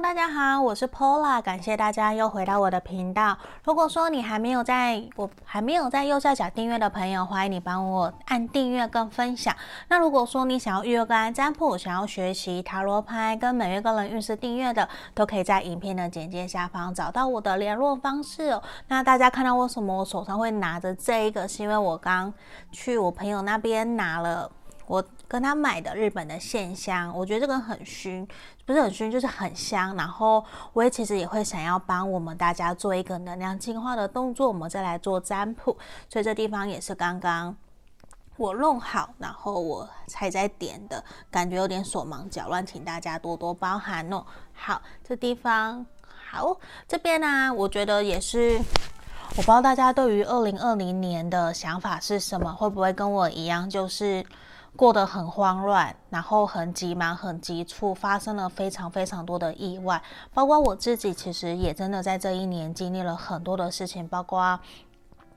大家好，我是 Paula，感谢大家又回到我的频道。如果说你还没有在我还没有在右下角订阅的朋友，欢迎你帮我按订阅跟分享。那如果说你想要预约个案占卜，想要学习塔罗牌跟每月个人运势订阅的，都可以在影片的简介下方找到我的联络方式哦。那大家看到为什么我手上会拿着这一个，是因为我刚去我朋友那边拿了。我跟他买的日本的线香，我觉得这个很熏，不是很熏，就是很香。然后我也其实也会想要帮我们大家做一个能量净化的动作，我们再来做占卜。所以这地方也是刚刚我弄好，然后我才在点的，感觉有点手忙脚乱，请大家多多包涵哦。好，这地方好，这边呢、我觉得也是，我不知道大家对于二零二零年的想法是什么，会不会跟我一样，就是。过得很慌乱，然后很急忙、很急促，发生了非常非常多的意外。包括我自己，其实也真的在这一年经历了很多的事情。包括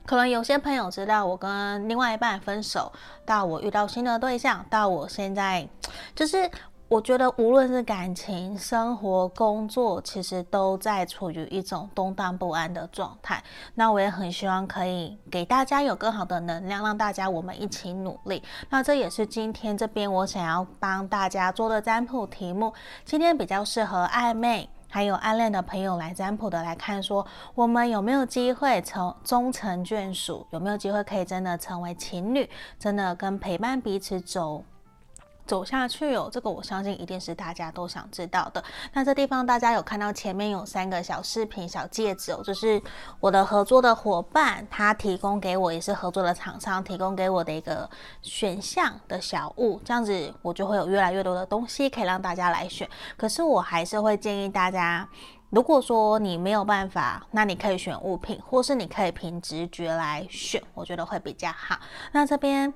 可能有些朋友知道我跟另外一半分手，到我遇到新的对象，到我现在就是。我觉得无论是感情、生活、工作，其实都在处于一种动荡不安的状态。那我也很希望可以给大家有更好的能量，让大家我们一起努力。那这也是今天这边我想要帮大家做的占卜题目。今天比较适合暧昧还有暗恋的朋友来占卜的，来看说我们有没有机会成终成眷属，有没有机会可以真的成为情侣，真的跟陪伴彼此走。走下去哦，这个我相信一定是大家都想知道的。那这地方大家有看到前面有三个小饰品、小戒指哦，就是我的合作的伙伴他提供给我，也是合作的厂商提供给我的一个选项的小物，这样子我就会有越来越多的东西可以让大家来选。可是我还是会建议大家，如果说你没有办法，那你可以选物品，或是你可以凭直觉来选，我觉得会比较好。那这边。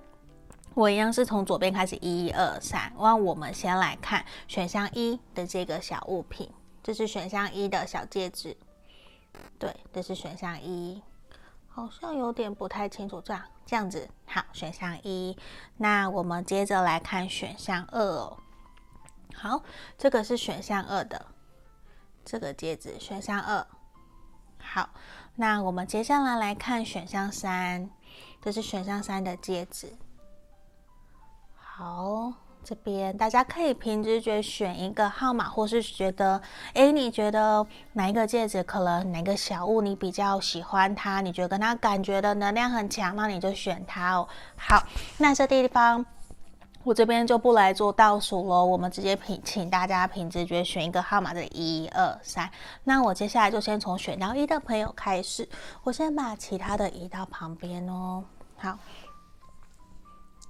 我一样是从左边开始，一、二、三。那我们先来看选项一的这个小物品，这是选项一的小戒指。对，这是选项一，好像有点不太清楚，这样这样子。好，选项一。那我们接着来看选项二哦。好，这个是选项二的这个戒指，选项二。好，那我们接下来来看选项三，这是选项三的戒指。好，这边大家可以凭直觉选一个号码，或是觉得，诶，你觉得哪一个戒指，可能哪个小物你比较喜欢它，你觉得跟它感觉的能量很强，那你就选它哦。好，那这地方我这边就不来做倒数了，我们直接凭，请大家凭直觉选一个号码的一二三。那我接下来就先从选到一的朋友开始，我先把其他的移到旁边哦。好，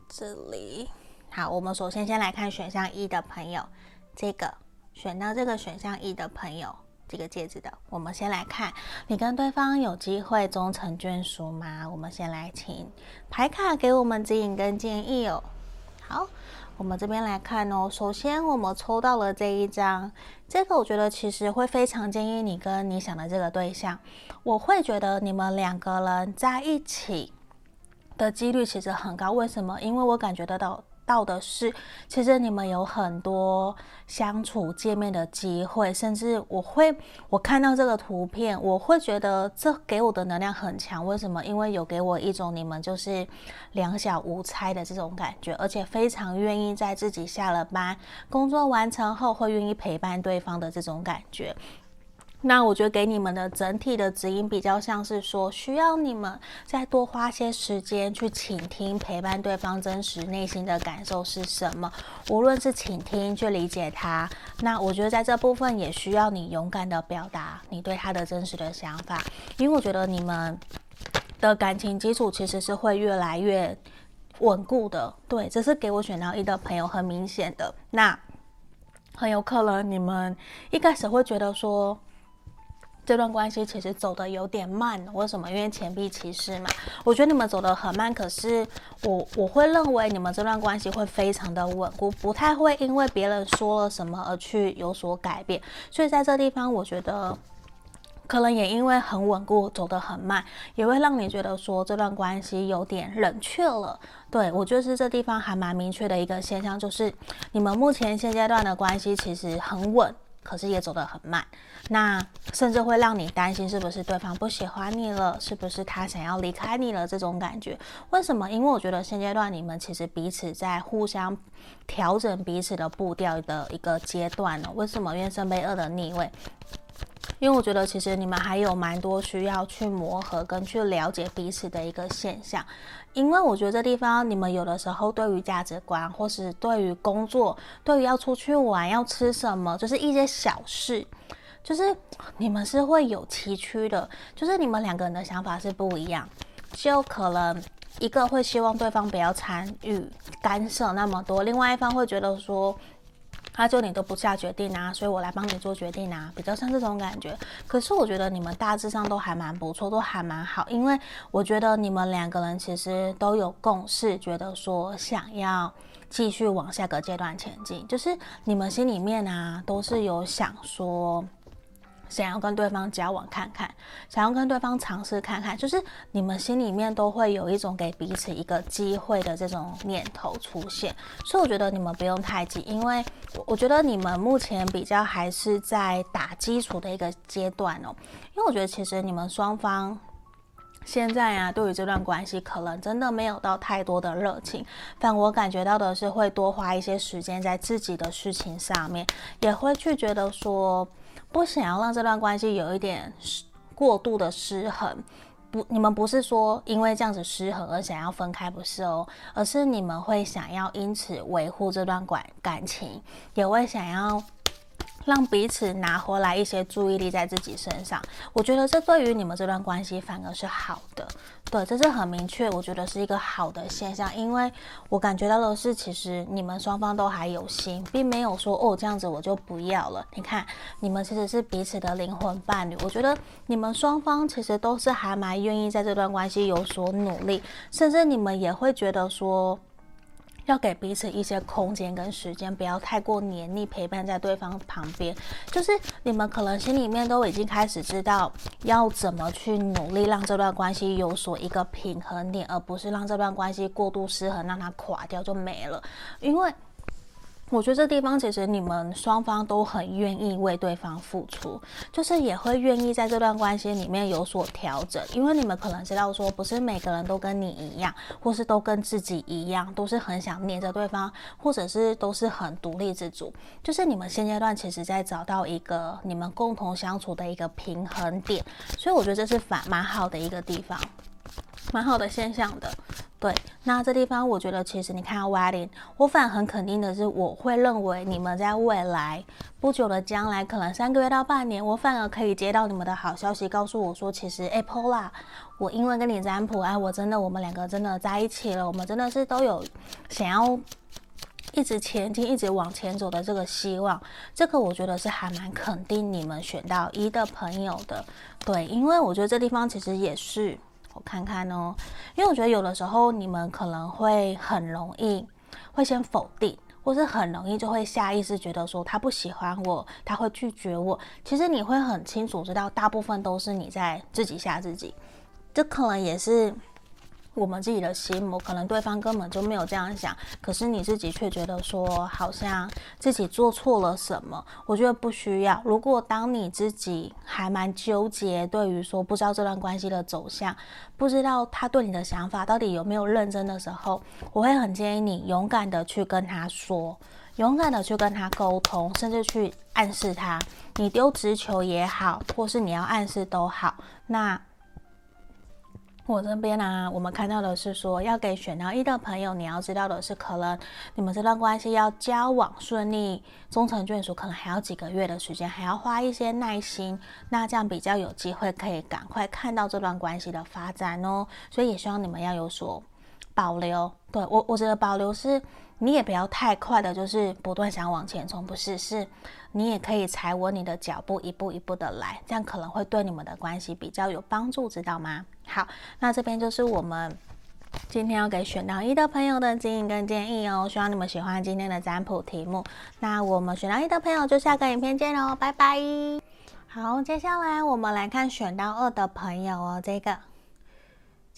这里。好，我们首先先来看选项一的朋友，这个选到这个选项一的朋友，这个戒指的，我们先来看，你跟对方有机会终成眷属吗？我们先来请牌卡给我们指引跟建议哦。好，我们这边来看哦。首先我们抽到了这一张，这个我觉得其实会非常建议你跟你想的这个对象，我会觉得你们两个人在一起的几率其实很高。为什么？因为我感觉得到。到的是，其实你们有很多相处见面的机会，甚至我会我看到这个图片，我会觉得这给我的能量很强。为什么？因为有给我一种你们就是两小无猜的这种感觉，而且非常愿意在自己下了班、工作完成后会愿意陪伴对方的这种感觉。那我觉得给你们的整体的指引比较像是说，需要你们再多花些时间去倾听、陪伴对方真实内心的感受是什么。无论是倾听去理解他，那我觉得在这部分也需要你勇敢的表达你对他的真实的想法，因为我觉得你们的感情基础其实是会越来越稳固的。对，这是给我选到一的朋友很明显的。那很有可能你们一开始会觉得说。这段关系其实走得有点慢，为什么？因为钱币骑士嘛，我觉得你们走得很慢。可是我我会认为你们这段关系会非常的稳固，不太会因为别人说了什么而去有所改变。所以在这地方，我觉得可能也因为很稳固，走得很慢，也会让你觉得说这段关系有点冷却了。对，我觉得是这地方还蛮明确的一个现象，就是你们目前现阶段的关系其实很稳。可是也走得很慢。那甚至会让你担心，是不是对方不喜欢你了？是不是他想要离开你了？这种感觉，为什么？因为我觉得现阶段你们其实彼此在互相调整彼此的步调的一个阶段呢？为什么？因为圣杯二的逆位。因为我觉得，其实你们还有蛮多需要去磨合跟去了解彼此的一个现象。因为我觉得这地方，你们有的时候对于价值观，或是对于工作，对于要出去玩要吃什么，就是一些小事，就是你们是会有崎岖的，就是你们两个人的想法是不一样，就可能一个会希望对方不要参与干涉那么多，另外一方会觉得说。他就你都不下决定啊，所以我来帮你做决定啊，比较像这种感觉。可是我觉得你们大致上都还蛮不错，都还蛮好，因为我觉得你们两个人其实都有共识，觉得说想要继续往下个阶段前进，就是你们心里面啊都是有想说。想要跟对方交往看看，想要跟对方尝试看看，就是你们心里面都会有一种给彼此一个机会的这种念头出现，所以我觉得你们不用太急，因为我觉得你们目前比较还是在打基础的一个阶段哦，因为我觉得其实你们双方现在啊，对于这段关系可能真的没有到太多的热情，但我感觉到的是会多花一些时间在自己的事情上面，也会去觉得说。不想要让这段关系有一点过度的失衡，不，你们不是说因为这样子失衡而想要分开，不是哦，而是你们会想要因此维护这段感感情，也会想要。让彼此拿回来一些注意力在自己身上，我觉得这对于你们这段关系反而是好的。对，这是很明确，我觉得是一个好的现象，因为我感觉到的是，其实你们双方都还有心，并没有说哦，这样子我就不要了。你看，你们其实是彼此的灵魂伴侣，我觉得你们双方其实都是还蛮愿意在这段关系有所努力，甚至你们也会觉得说。要给彼此一些空间跟时间，不要太过黏腻，陪伴在对方旁边。就是你们可能心里面都已经开始知道要怎么去努力，让这段关系有所一个平衡点，而不是让这段关系过度失衡，让它垮掉就没了。因为。我觉得这地方其实你们双方都很愿意为对方付出，就是也会愿意在这段关系里面有所调整，因为你们可能知道说，不是每个人都跟你一样，或是都跟自己一样，都是很想黏着对方，或者是都是很独立自主，就是你们现阶段其实在找到一个你们共同相处的一个平衡点，所以我觉得这是反蛮好的一个地方。蛮好的现象的，对。那这地方我觉得，其实你看 wedding，我反而很肯定的是，我会认为你们在未来不久的将来，可能三个月到半年，我反而可以接到你们的好消息，告诉我说，其实 Apple 啦，我因为跟你占卜，哎，我真的，我们两个真的在一起了，我们真的是都有想要一直前进、一直往前走的这个希望。这个我觉得是还蛮肯定你们选到一的朋友的，对，因为我觉得这地方其实也是。我看看哦，因为我觉得有的时候你们可能会很容易会先否定，或是很容易就会下意识觉得说他不喜欢我，他会拒绝我。其实你会很清楚知道，大部分都是你在自己吓自己，这可能也是。我们自己的心魔，可能对方根本就没有这样想，可是你自己却觉得说好像自己做错了什么。我觉得不需要。如果当你自己还蛮纠结，对于说不知道这段关系的走向，不知道他对你的想法到底有没有认真的时候，我会很建议你勇敢的去跟他说，勇敢的去跟他沟通，甚至去暗示他，你丢直球也好，或是你要暗示都好，那。我这边、啊，我们看到的是说，要给选到一的朋友，你要知道的是，可能你们这段关系要交往顺利、终成眷属，可能还要几个月的时间，还要花一些耐心。那这样比较有机会可以赶快看到这段关系的发展哦。所以也希望你们要有所保留。对，我，我觉得保留是。你也不要太快的，就是不断想往前冲，不是，是你也可以踩稳你的脚步，一步一步的来，这样可能会对你们的关系比较有帮助，知道吗？好，那这边就是我们今天要给选到一的朋友的指引跟建议哦，希望你们喜欢今天的占卜题目。那我们选到一的朋友就下个影片见喽，拜拜。好，接下来我们来看选到二的朋友哦，这个。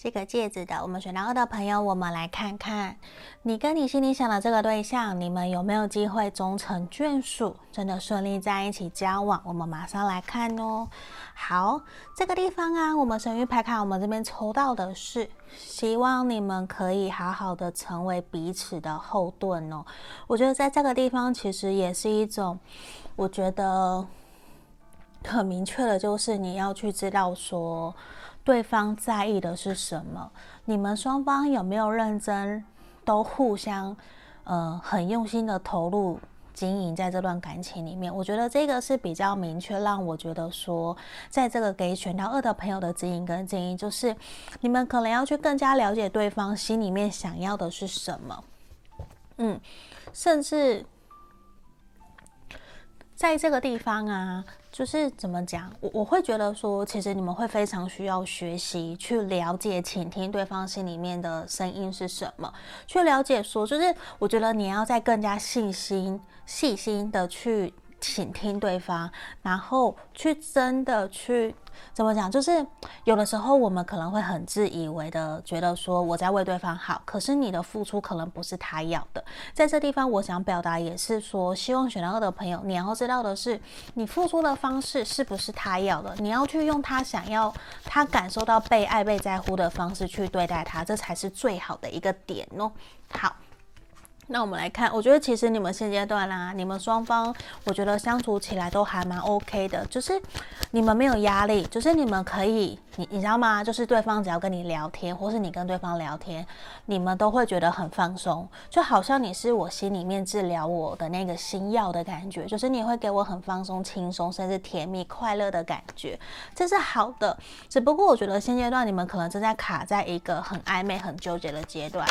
这个戒指的，我们选到二的朋友，我们来看看你跟你心里想的这个对象，你们有没有机会终成眷属，真的顺利在一起交往？我们马上来看哦。好，这个地方啊，我们神域牌卡，我们这边抽到的是，希望你们可以好好的成为彼此的后盾哦。我觉得在这个地方，其实也是一种，我觉得很明确的，就是你要去知道说。对方在意的是什么？你们双方有没有认真，都互相，呃，很用心的投入经营在这段感情里面？我觉得这个是比较明确，让我觉得说，在这个给选到二的朋友的指引跟建议，就是你们可能要去更加了解对方心里面想要的是什么。嗯，甚至在这个地方啊。就是怎么讲，我我会觉得说，其实你们会非常需要学习去了解、倾听对方心里面的声音是什么，去了解说，就是我觉得你要再更加细心、细心的去。倾听对方，然后去真的去怎么讲？就是有的时候我们可能会很自以为的觉得说我在为对方好，可是你的付出可能不是他要的。在这地方，我想表达也是说，希望选到二的朋友，你要知道的是，你付出的方式是不是他要的？你要去用他想要、他感受到被爱、被在乎的方式去对待他，这才是最好的一个点哦。好。那我们来看，我觉得其实你们现阶段啦、你们双方，我觉得相处起来都还蛮 OK 的，就是你们没有压力，就是你们可以，你你知道吗？就是对方只要跟你聊天，或是你跟对方聊天，你们都会觉得很放松，就好像你是我心里面治疗我的那个心药的感觉，就是你会给我很放松、轻松，甚至甜蜜、快乐的感觉，这是好的。只不过我觉得现阶段你们可能正在卡在一个很暧昧、很纠结的阶段。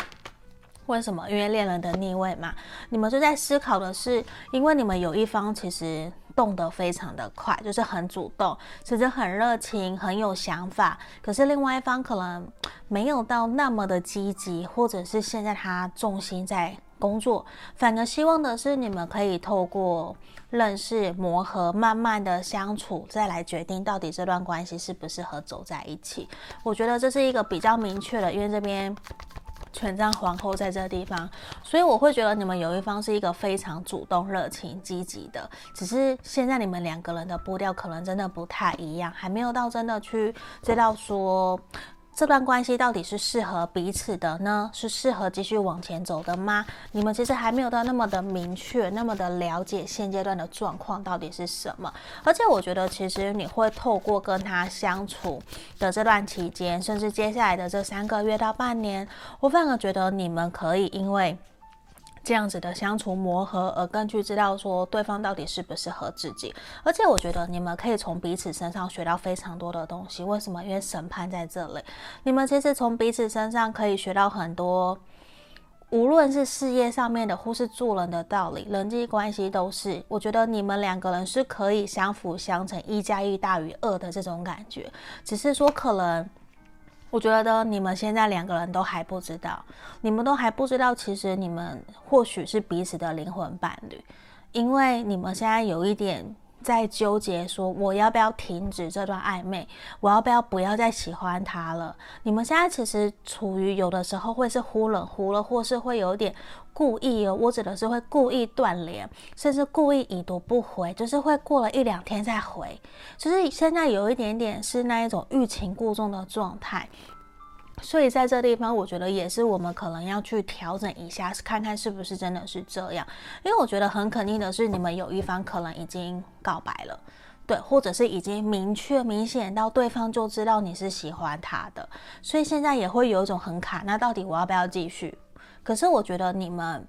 为什么？因为恋人的逆位嘛，你们就在思考的是，因为你们有一方其实动得非常的快，就是很主动，其实很热情，很有想法。可是另外一方可能没有到那么的积极，或者是现在他重心在工作，反而希望的是你们可以透过认识、磨合，慢慢的相处，再来决定到底这段关系适不适合走在一起。我觉得这是一个比较明确的，因为这边。权杖皇后在这个地方，所以我会觉得你们有一方是一个非常主动、热情、积极的，只是现在你们两个人的步调可能真的不太一样，还没有到真的去知道说。这段关系到底是适合彼此的呢？是适合继续往前走的吗？你们其实还没有到那么的明确，那么的了解现阶段的状况到底是什么。而且我觉得，其实你会透过跟他相处的这段期间，甚至接下来的这三个月到半年，我反而觉得你们可以因为。这样子的相处磨合，而更去知道说对方到底适不适合自己。而且我觉得你们可以从彼此身上学到非常多的东西。为什么？因为审判在这里，你们其实从彼此身上可以学到很多，无论是事业上面的，或是做人的道理，人际关系都是。我觉得你们两个人是可以相辅相成，一加一大于二的这种感觉。只是说可能。我觉得你们现在两个人都还不知道，你们都还不知道，其实你们或许是彼此的灵魂伴侣，因为你们现在有一点在纠结，说我要不要停止这段暧昧，我要不要不要再喜欢他了？你们现在其实处于有的时候会是忽冷忽热，或是会有点故意哦，我指的是会故意断联，甚至故意已读不回，就是会过了一两天再回，就是现在有一点点是那一种欲擒故纵的状态。所以在这地方，我觉得也是我们可能要去调整一下，看看是不是真的是这样。因为我觉得很肯定的是，你们有一方可能已经告白了，对，或者是已经明确明显到对方就知道你是喜欢他的，所以现在也会有一种很卡。那到底我要不要继续？可是我觉得你们。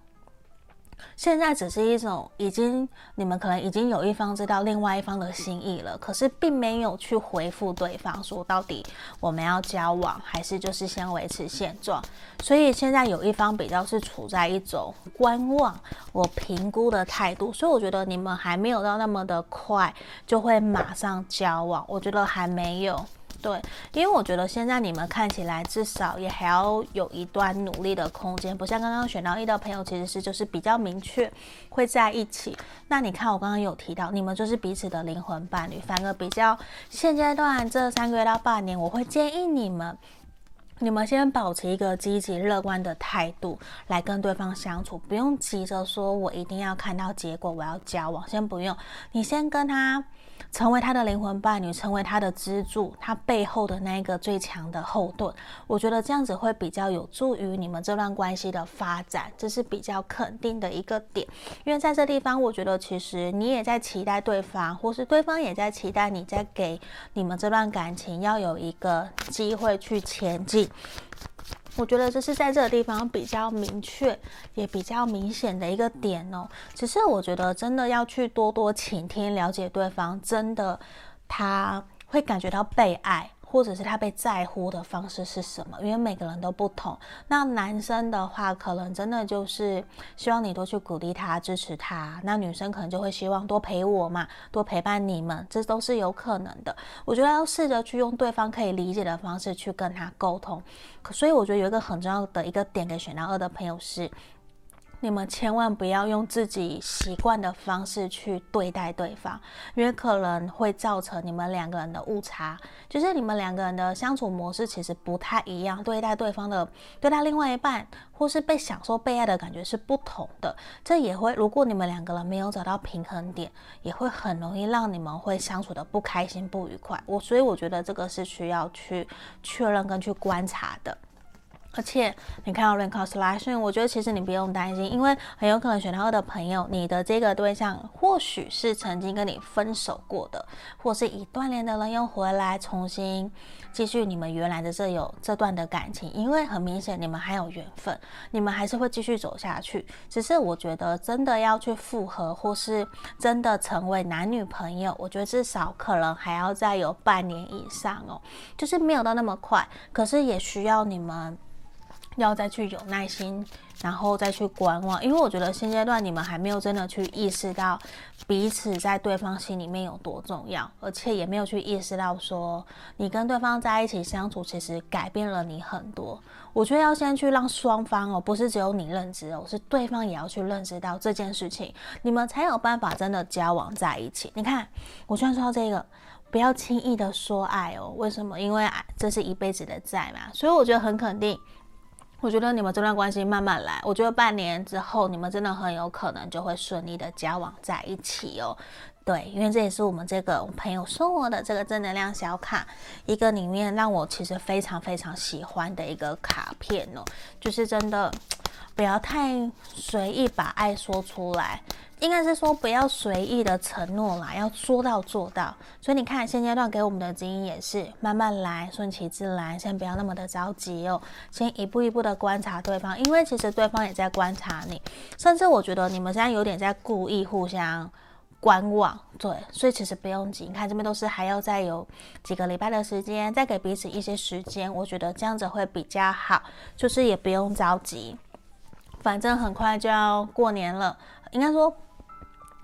现在只是一种已经，你们可能已经有一方知道另外一方的心意了，可是并没有去回复对方说到底我们要交往还是就是先维持现状。所以现在有一方比较是处在一种观望、我评估的态度，所以我觉得你们还没有到那么的快就会马上交往，我觉得还没有。对，因为我觉得现在你们看起来至少也还要有一段努力的空间，不像刚刚选到一的朋友，其实是就是比较明确会在一起。那你看我刚刚有提到，你们就是彼此的灵魂伴侣，反而比较现阶段这三个月到半年，我会建议你们你们先保持一个积极乐观的态度来跟对方相处，不用急着说我一定要看到结果，我要交往，先不用，你先跟他成为他的灵魂伴侣，成为他的支柱，他背后的那一个最强的后盾。我觉得这样子会比较有助于你们这段关系的发展，这是比较肯定的一个点。因为在这地方，我觉得其实你也在期待对方，或是对方也在期待你，在给你们这段感情要有一个机会去前进。我觉得这是在这个地方比较明确，也比较明显的一个点哦。只是我觉得真的要去多多倾听、了解对方，真的他会感觉到被爱。或者是他被在乎的方式是什么？因为每个人都不同。那男生的话，可能真的就是希望你多去鼓励他、支持他。那女生可能就会希望多陪我嘛，多陪伴你们，这都是有可能的。我觉得要试着去用对方可以理解的方式去跟他沟通。所以我觉得有一个很重要的一个点给选到二的朋友是。你们千万不要用自己习惯的方式去对待对方，因为可能会造成你们两个人的误差。就是你们两个人的相处模式其实不太一样，对待对方的、对待另外一半，或是被享受被爱的感觉是不同的。这也会，如果你们两个人没有找到平衡点，也会很容易让你们会相处的不开心、不愉快。我所以我觉得这个是需要去确认跟去观察的。而且你看到 reconciliation，我觉得其实你不用担心，因为很有可能选到二的朋友，你的这个对象或许是曾经跟你分手过的，或是已断联的人又回来重新继续你们原来的这有这段的感情，因为很明显你们还有缘分，你们还是会继续走下去。只是我觉得真的要去复合，或是真的成为男女朋友，我觉得至少可能还要再有半年以上哦，就是没有到那么快，可是也需要你们。要再去有耐心，然后再去观望，因为我觉得现阶段你们还没有真的去意识到彼此在对方心里面有多重要，而且也没有去意识到说你跟对方在一起相处其实改变了你很多。我觉得要先去让双方哦，不是只有你认知哦，是对方也要去认识到这件事情，你们才有办法真的交往在一起。你看，我虽然说到这个，不要轻易的说爱哦，为什么？因为爱这是一辈子的债嘛，所以我觉得很肯定。我觉得你们这段关系慢慢来，我觉得半年之后你们真的很有可能就会顺利的交往在一起哦。对，因为这也是我们这个朋友送我的这个正能量小卡，一个里面让我其实非常非常喜欢的一个卡片哦，就是真的不要太随意把爱说出来。应该是说不要随意的承诺啦，要说到做到。所以你看现阶段给我们的指引也是慢慢来，顺其自然，先不要那么的着急哦，先一步一步的观察对方，因为其实对方也在观察你，甚至我觉得你们现在有点在故意互相观望，对，所以其实不用急。你看这边都是还要再有几个礼拜的时间，再给彼此一些时间，我觉得这样子会比较好，就是也不用着急，反正很快就要过年了，应该说。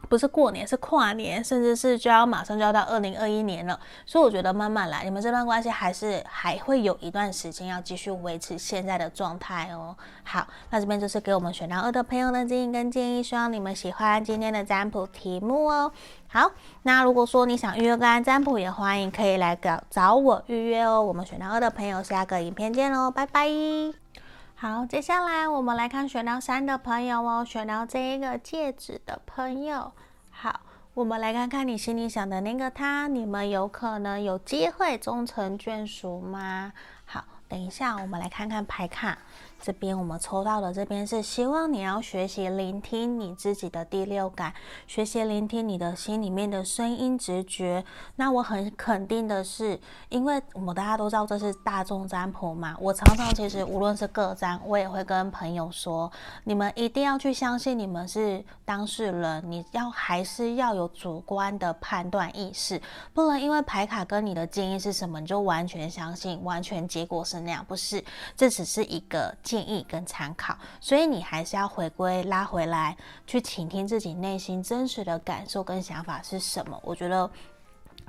不是过年，是跨年，甚至是就要马上就要到二零二一年了，所以我觉得慢慢来，你们这段关系还是还会有一段时间要继续维持现在的状态哦。好，那这边就是给我们选到二的朋友的建议跟建议，希望你们喜欢今天的占卜题目哦。好，那如果说你想预约个案占卜，也欢迎可以来找找我预约哦。我们选到二的朋友，下个影片见喽，拜拜。好，接下来我们来看选到三的朋友哦，选到这一个戒指的朋友。好，我们来看看你心里想的那个他，你们有可能有机会终成眷属吗？好，等一下我们来看看牌卡。这边我们抽到的这边是希望你要学习聆听你自己的第六感，学习聆听你的心里面的声音直觉。那我很肯定的是，因为我们大家都知道这是大众占卜嘛，我常常其实无论是个占，我也会跟朋友说，你们一定要去相信你们是当事人，你要还是要有主观的判断意识，不能因为牌卡跟你的建议是什么，你就完全相信，完全结果是那样，不是，这只是一个。建议跟参考，所以你还是要回归拉回来，去倾听自己内心真实的感受跟想法是什么。我觉得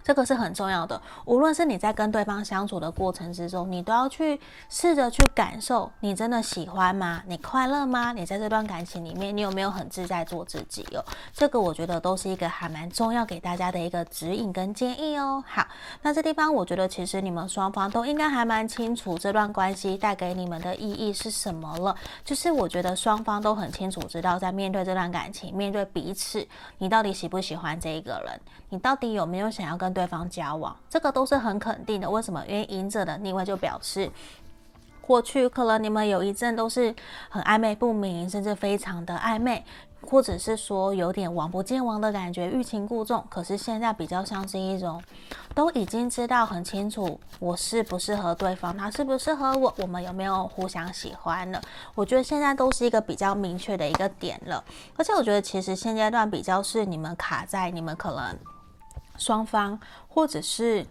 这个是很重要的。无论是你在跟对方相处的过程之中，你都要去试着去感受，你真的喜欢吗？你快乐吗？你在这段感情里面，你有没有很自在做自己哦？这个我觉得都是一个还蛮重要给大家的一个指引跟建议哦。好，那这地方我觉得其实你们双方都应该还蛮清楚这段关系带给你们的意义是什么了。就是我觉得双方都很清楚知道，在面对这段感情，面对彼此，你到底喜不喜欢这一个人？你到底有没有想要跟对方交往？这个都是很肯定的。为什么？因为隐者的逆位就表示，过去可能你们有一阵都是很暧昧不明，甚至非常的暧昧。或者是说有点王不见王的感觉，欲擒故纵。可是现在比较像是一种，都已经知道很清楚，我适不适合对方，他适不适合我，我们有没有互相喜欢了？我觉得现在都是一个比较明确的一个点了。而且我觉得其实现阶段比较是你们卡在你们可能双方，或者是。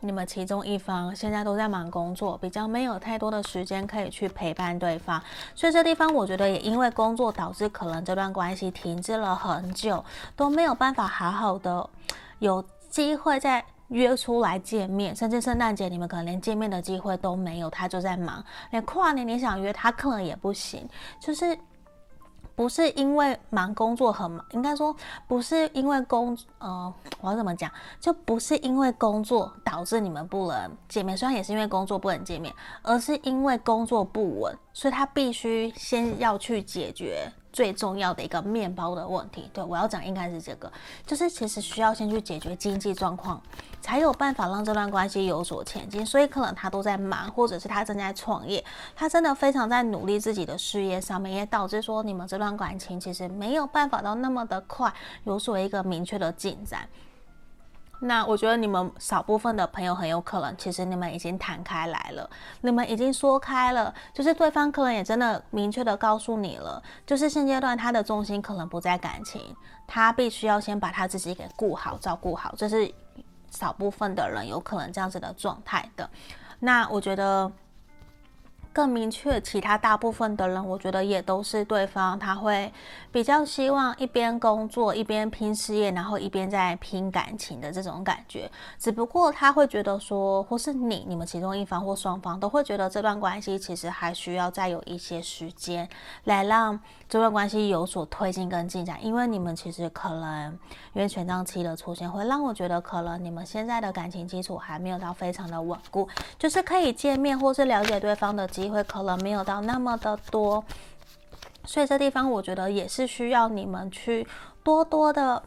你们其中一方现在都在忙工作，比较没有太多的时间可以去陪伴对方，所以这地方我觉得也因为工作导致可能这段关系停滞了很久，都没有办法好好的有机会再约出来见面，甚至圣诞节你们可能连见面的机会都没有，他就在忙，连跨年你想约他可能也不行，就是。不是因为忙工作很忙，应该说不是因为工，呃，我要怎么讲？就不是因为工作导致你们不能见面，虽然也是因为工作不能见面，而是因为工作不稳，所以他必须先要去解决。最重要的一个面包的问题，对，我要讲应该是这个，就是其实需要先去解决经济状况，才有办法让这段关系有所前进。所以可能他都在忙，或者是他正在创业，他真的非常在努力自己的事业上面，也导致说你们这段感情其实没有办法到那么的快有所一个明确的进展。那我觉得你们少部分的朋友很有可能，其实你们已经谈开来了，你们已经说开了，就是对方可能也真的明确的告诉你了，就是现阶段他的重心可能不在感情，他必须要先把他自己给顾好、照顾好，这是少部分的人有可能这样子的状态的。那我觉得。更明确，其他大部分的人，我觉得也都是对方，他会比较希望一边工作一边拼事业，然后一边在拼感情的这种感觉。只不过他会觉得说，或是你，你们其中一方或双方都会觉得这段关系其实还需要再有一些时间来让这段关系有所推进跟进展。因为你们其实可能因为权杖七的出现，会让我觉得可能你们现在的感情基础还没有到非常的稳固，就是可以见面或是了解对方的机机会可能没有到那么的多，所以这地方我觉得也是需要你们去多多的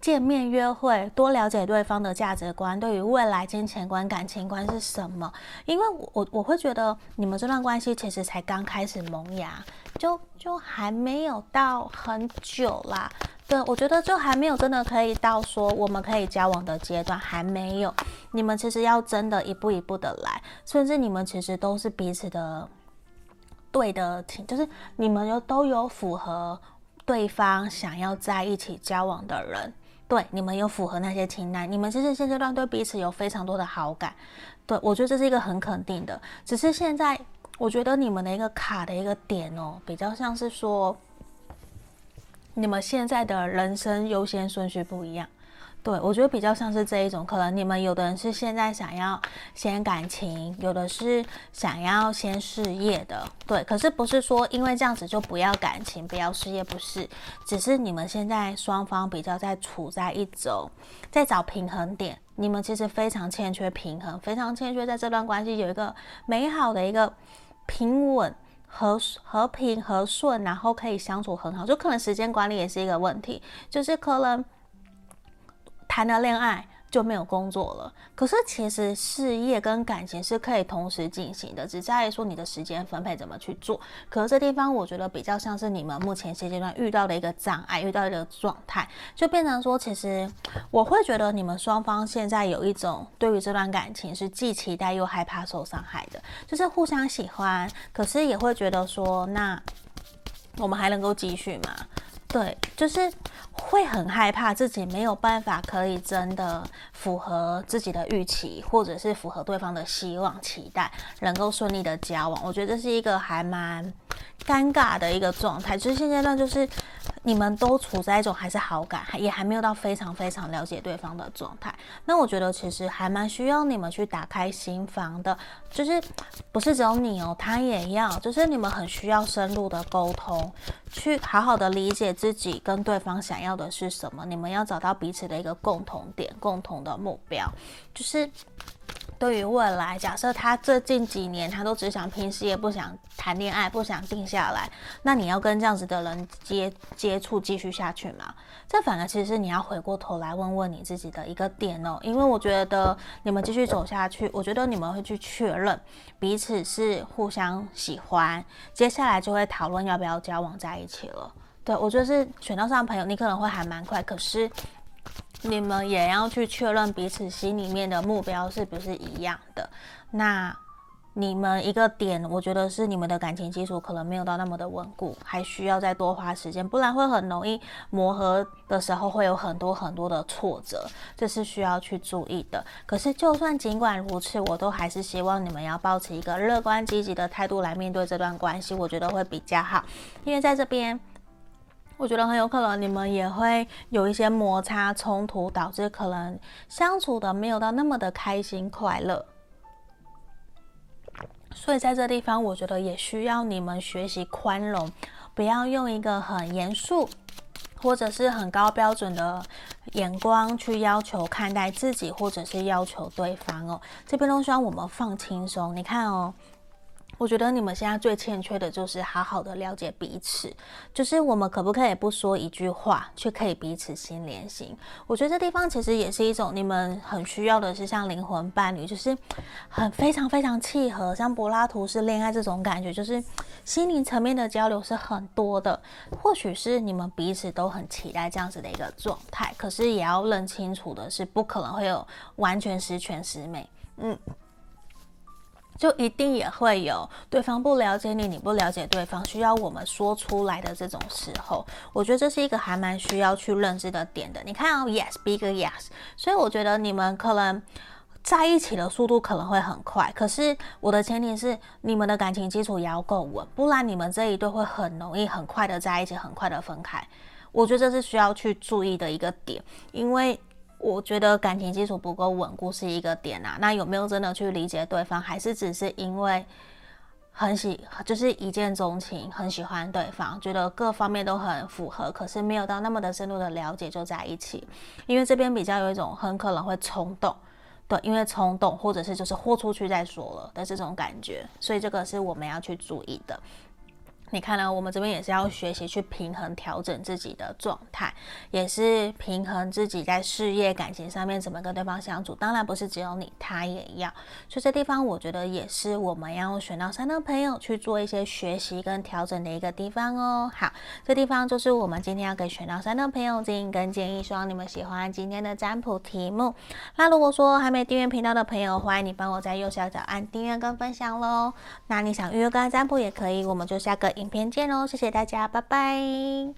见面约会，多了解对方的价值观，对于未来金钱观、感情观是什么？因为我我我会觉得你们这段关系其实才刚开始萌芽，就就还没有到很久啦。对，我觉得就还没有真的可以到说我们可以交往的阶段，还没有。你们其实要真的一步一步的来，甚至你们其实都是彼此的对的，就是你们有都有符合对方想要在一起交往的人，对，你们有符合那些清单，你们其实现阶段对彼此有非常多的好感，对，我觉得这是一个很肯定的。只是现在我觉得你们的一个卡的一个点哦，比较像是说。你们现在的人生优先顺序不一样，对，我觉得比较像是这一种，可能你们有的人是现在想要先感情，有的是想要先事业的，对。可是不是说因为这样子就不要感情，不要事业，不是，只是你们现在双方比较在处在一种在找平衡点，你们其实非常欠缺平衡，非常欠缺在这段关系有一个美好的一个平稳。和和平和顺，然后可以相处很好，就可能时间管理也是一个问题，就是可能谈了恋爱。就没有工作了。可是其实事业跟感情是可以同时进行的，只在于说你的时间分配怎么去做。可是这地方我觉得比较像是你们目前现阶段遇到的一个障碍，遇到的一个状态，就变成说，其实我会觉得你们双方现在有一种对于这段感情是既期待又害怕受伤害的，就是互相喜欢，可是也会觉得说，那我们还能够继续吗？对，就是会很害怕自己没有办法可以真的符合自己的预期，或者是符合对方的希望期待，能够顺利的交往。我觉得这是一个还蛮尴尬的一个状态。就是现阶段，就是你们都处在一种还是好感，还也还没有到非常非常了解对方的状态。那我觉得其实还蛮需要你们去打开心房的，就是不是只有你哦，他也要，就是你们很需要深入的沟通，去好好的理解自己跟对方想要的是什么。你们要找到彼此的一个共同点、共同的目标，就是。对于未来，假设他这近几年他都只想拼事业，不想谈恋爱，不想定下来，那你要跟这样子的人接接触继续下去吗？这反而其实你要回过头来问问你自己的一个点哦，因为我觉得你们继续走下去，我觉得你们会去确认彼此是互相喜欢，接下来就会讨论要不要交往在一起了。对，我觉得是选到上朋友，你可能会还蛮快，可是。你们也要去确认彼此心里面的目标是不是一样的。那你们一个点，我觉得是你们的感情基础可能没有到那么的稳固，还需要再多花时间，不然会很容易磨合的时候会有很多很多的挫折，这是需要去注意的。可是就算尽管如此，我都还是希望你们要保持一个乐观积极的态度来面对这段关系，我觉得会比较好，因为在这边。我觉得很有可能你们也会有一些摩擦冲突，导致可能相处的没有到那么的开心快乐。所以在这地方，我觉得也需要你们学习宽容，不要用一个很严肃或者是很高标准的眼光去要求看待自己，或者是要求对方哦。这边都希望我们放轻松。你看哦。我觉得你们现在最欠缺的就是好好的了解彼此，就是我们可不可以不说一句话，却可以彼此心连心？我觉得这地方其实也是一种你们很需要的，是像灵魂伴侣，就是很非常非常契合，像柏拉图式恋爱这种感觉，就是心灵层面的交流是很多的。或许是你们彼此都很期待这样子的一个状态，可是也要认清楚的是，不可能会有完全十全十美。嗯。就一定也会有对方不了解你，你不了解对方，需要我们说出来的这种时候，我觉得这是一个还蛮需要去认知的点的。你看哦，yes，big yes，所以我觉得你们可能在一起的速度可能会很快，可是我的前提是你们的感情基础也要够稳，不然你们这一对会很容易很快的在一起，很快的分开。我觉得这是需要去注意的一个点，因为。我觉得感情基础不够稳固是一个点啊，那有没有真的去理解对方，还是只是因为很喜，就是一见钟情，很喜欢对方，觉得各方面都很符合，可是没有到那么的深入的了解就在一起？因为这边比较有一种很可能会冲动，对，因为冲动或者是就是豁出去再说了的这种感觉，所以这个是我们要去注意的。你看呢？我们这边也是要学习去平衡、调整自己的状态，也是平衡自己在事业、感情上面怎么跟对方相处。当然不是只有你，他也要。所以这地方我觉得也是我们要选到三的朋友去做一些学习跟调整的一个地方哦。好，这地方就是我们今天要给选到三的朋友建议跟建议，希望你们喜欢今天的占卜题目。那如果说还没订阅频道的朋友，欢迎你帮我在右下角按订阅跟分享喽。那你想预约个占卜也可以，我们就下个。影片见喽，谢谢大家，拜拜。